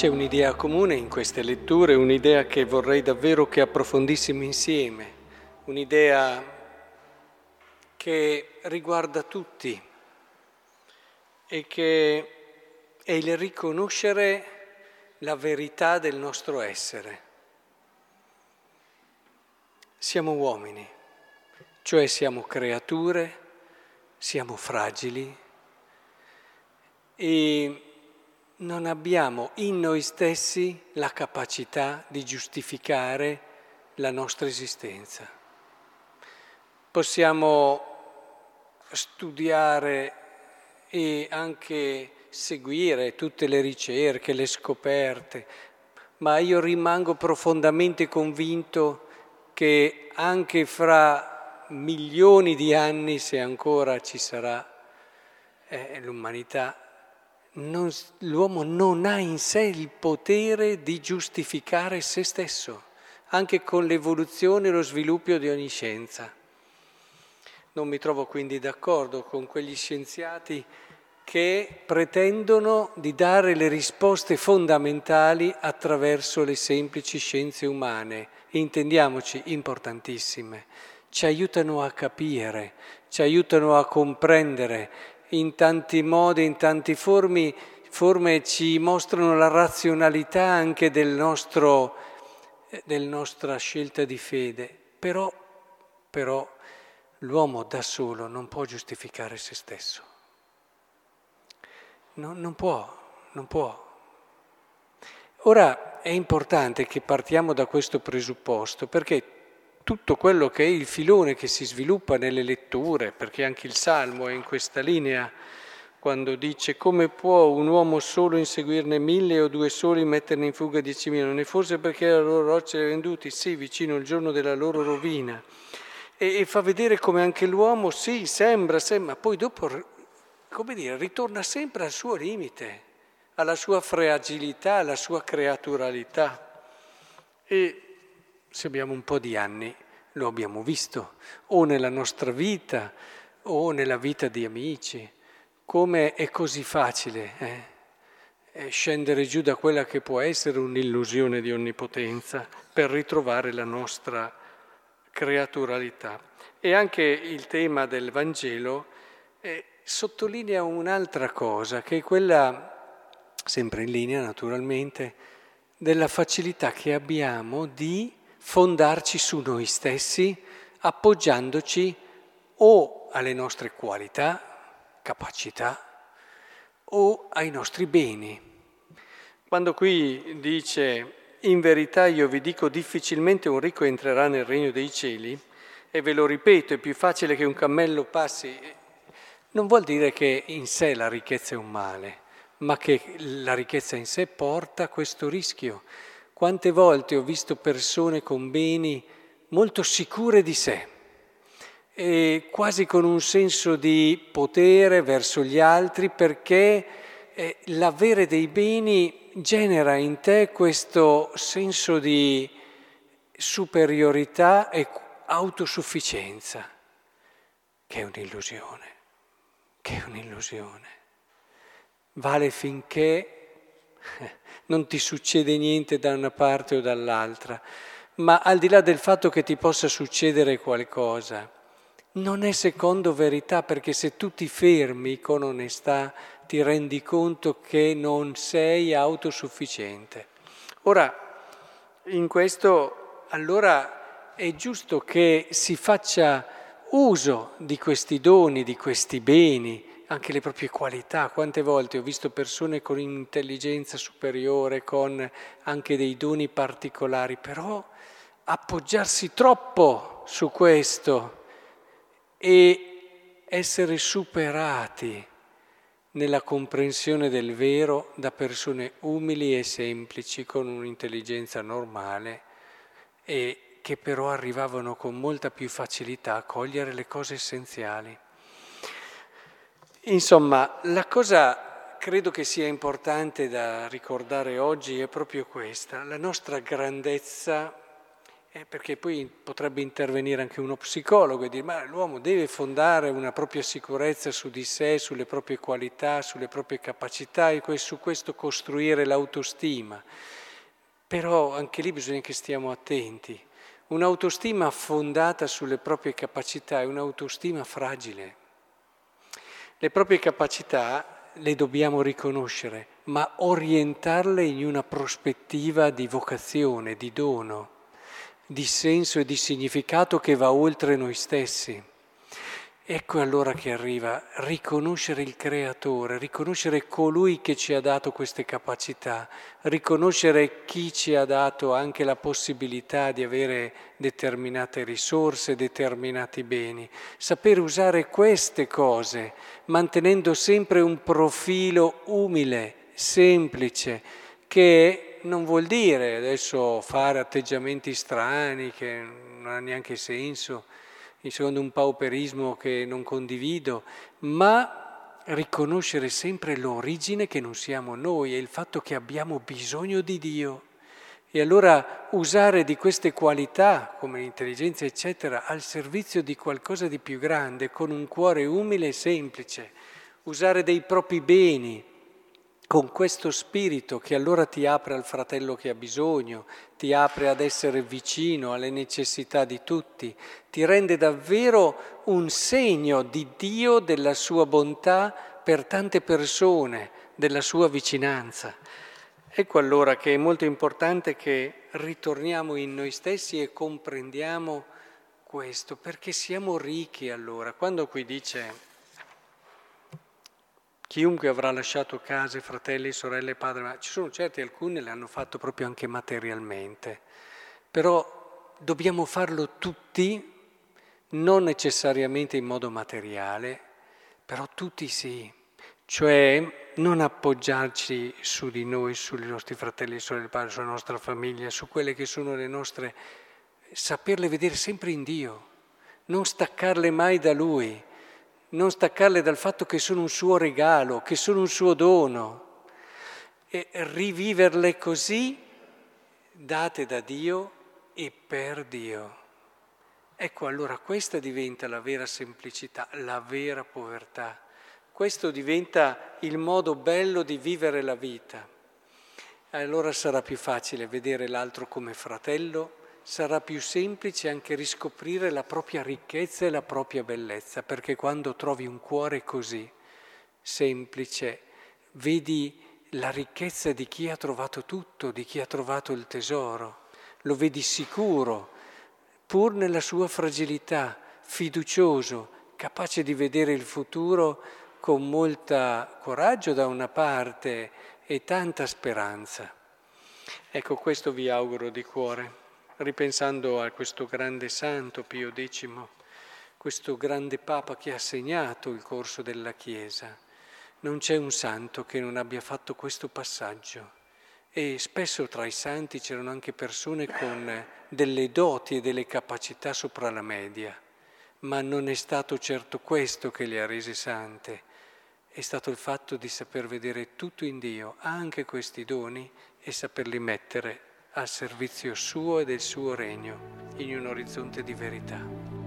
C'è un'idea comune in queste letture, un'idea che vorrei davvero che approfondissimo insieme, un'idea che riguarda tutti e che è il riconoscere la verità del nostro essere. Siamo uomini, cioè siamo creature, siamo fragili e non abbiamo in noi stessi la capacità di giustificare la nostra esistenza. Possiamo studiare e anche seguire tutte le ricerche, le scoperte, ma io rimango profondamente convinto che anche fra milioni di anni, se ancora ci sarà eh, l'umanità, non, l'uomo non ha in sé il potere di giustificare se stesso, anche con l'evoluzione e lo sviluppo di ogni scienza. Non mi trovo quindi d'accordo con quegli scienziati che pretendono di dare le risposte fondamentali attraverso le semplici scienze umane, intendiamoci importantissime, ci aiutano a capire, ci aiutano a comprendere in tanti modi, in tante forme, forme ci mostrano la razionalità anche del nostro, della nostra scelta di fede, però, però l'uomo da solo non può giustificare se stesso. No, non può, non può. Ora è importante che partiamo da questo presupposto perché tutto quello che è il filone che si sviluppa nelle letture, perché anche il Salmo è in questa linea, quando dice come può un uomo solo inseguirne mille o due soli metterne in fuga diecimila, non è forse perché la loro roccia è venduti, sì, vicino il giorno della loro rovina. E, e fa vedere come anche l'uomo, sì, sembra, sembra, ma poi dopo, come dire, ritorna sempre al suo limite, alla sua fragilità, alla sua creaturalità. E se abbiamo un po' di anni, lo abbiamo visto, o nella nostra vita, o nella vita di amici, come è così facile eh? scendere giù da quella che può essere un'illusione di onnipotenza per ritrovare la nostra creaturalità. E anche il tema del Vangelo eh, sottolinea un'altra cosa, che è quella, sempre in linea naturalmente, della facilità che abbiamo di fondarci su noi stessi appoggiandoci o alle nostre qualità, capacità o ai nostri beni. Quando qui dice in verità io vi dico difficilmente un ricco entrerà nel regno dei cieli, e ve lo ripeto, è più facile che un cammello passi, non vuol dire che in sé la ricchezza è un male, ma che la ricchezza in sé porta questo rischio quante volte ho visto persone con beni molto sicure di sé e quasi con un senso di potere verso gli altri perché eh, l'avere dei beni genera in te questo senso di superiorità e autosufficienza, che è un'illusione, che è un'illusione. Vale finché non ti succede niente da una parte o dall'altra, ma al di là del fatto che ti possa succedere qualcosa, non è secondo verità perché se tu ti fermi con onestà ti rendi conto che non sei autosufficiente. Ora, in questo allora è giusto che si faccia uso di questi doni, di questi beni, anche le proprie qualità. Quante volte ho visto persone con intelligenza superiore, con anche dei doni particolari, però appoggiarsi troppo su questo e essere superati nella comprensione del vero da persone umili e semplici con un'intelligenza normale e che però arrivavano con molta più facilità a cogliere le cose essenziali. Insomma, la cosa credo che sia importante da ricordare oggi è proprio questa, la nostra grandezza Eh, perché poi potrebbe intervenire anche uno psicologo e dire ma l'uomo deve fondare una propria sicurezza su di sé, sulle proprie qualità, sulle proprie capacità e su questo costruire l'autostima. Però anche lì bisogna che stiamo attenti. Un'autostima fondata sulle proprie capacità è un'autostima fragile. Le proprie capacità le dobbiamo riconoscere, ma orientarle in una prospettiva di vocazione, di dono di senso e di significato che va oltre noi stessi. Ecco allora che arriva riconoscere il creatore, riconoscere colui che ci ha dato queste capacità, riconoscere chi ci ha dato anche la possibilità di avere determinate risorse, determinati beni, saper usare queste cose mantenendo sempre un profilo umile, semplice, che non vuol dire adesso fare atteggiamenti strani che non hanno neanche senso, secondo un pauperismo che non condivido, ma riconoscere sempre l'origine che non siamo noi e il fatto che abbiamo bisogno di Dio. E allora usare di queste qualità, come l'intelligenza, eccetera, al servizio di qualcosa di più grande, con un cuore umile e semplice, usare dei propri beni, con questo spirito che allora ti apre al fratello che ha bisogno, ti apre ad essere vicino alle necessità di tutti, ti rende davvero un segno di Dio, della sua bontà per tante persone, della sua vicinanza. Ecco allora che è molto importante che ritorniamo in noi stessi e comprendiamo questo, perché siamo ricchi allora. Quando qui dice Chiunque avrà lasciato case, fratelli, sorelle, padre, ma ci sono certi, alcuni le hanno fatto proprio anche materialmente, però dobbiamo farlo tutti, non necessariamente in modo materiale, però tutti sì, cioè non appoggiarci su di noi, sui nostri fratelli e sorelle, padre, sulla nostra famiglia, su quelle che sono le nostre, saperle vedere sempre in Dio, non staccarle mai da Lui non staccarle dal fatto che sono un suo regalo, che sono un suo dono, e riviverle così, date da Dio e per Dio. Ecco allora questa diventa la vera semplicità, la vera povertà. Questo diventa il modo bello di vivere la vita. Allora sarà più facile vedere l'altro come fratello, sarà più semplice anche riscoprire la propria ricchezza e la propria bellezza, perché quando trovi un cuore così semplice, vedi la ricchezza di chi ha trovato tutto, di chi ha trovato il tesoro, lo vedi sicuro, pur nella sua fragilità, fiducioso, capace di vedere il futuro con molta coraggio da una parte e tanta speranza. Ecco, questo vi auguro di cuore ripensando a questo grande santo Pio X, questo grande Papa che ha segnato il corso della Chiesa. Non c'è un santo che non abbia fatto questo passaggio e spesso tra i santi c'erano anche persone con delle doti e delle capacità sopra la media, ma non è stato certo questo che le ha rese sante, è stato il fatto di saper vedere tutto in Dio, anche questi doni, e saperli mettere al servizio suo e del suo regno in un orizzonte di verità.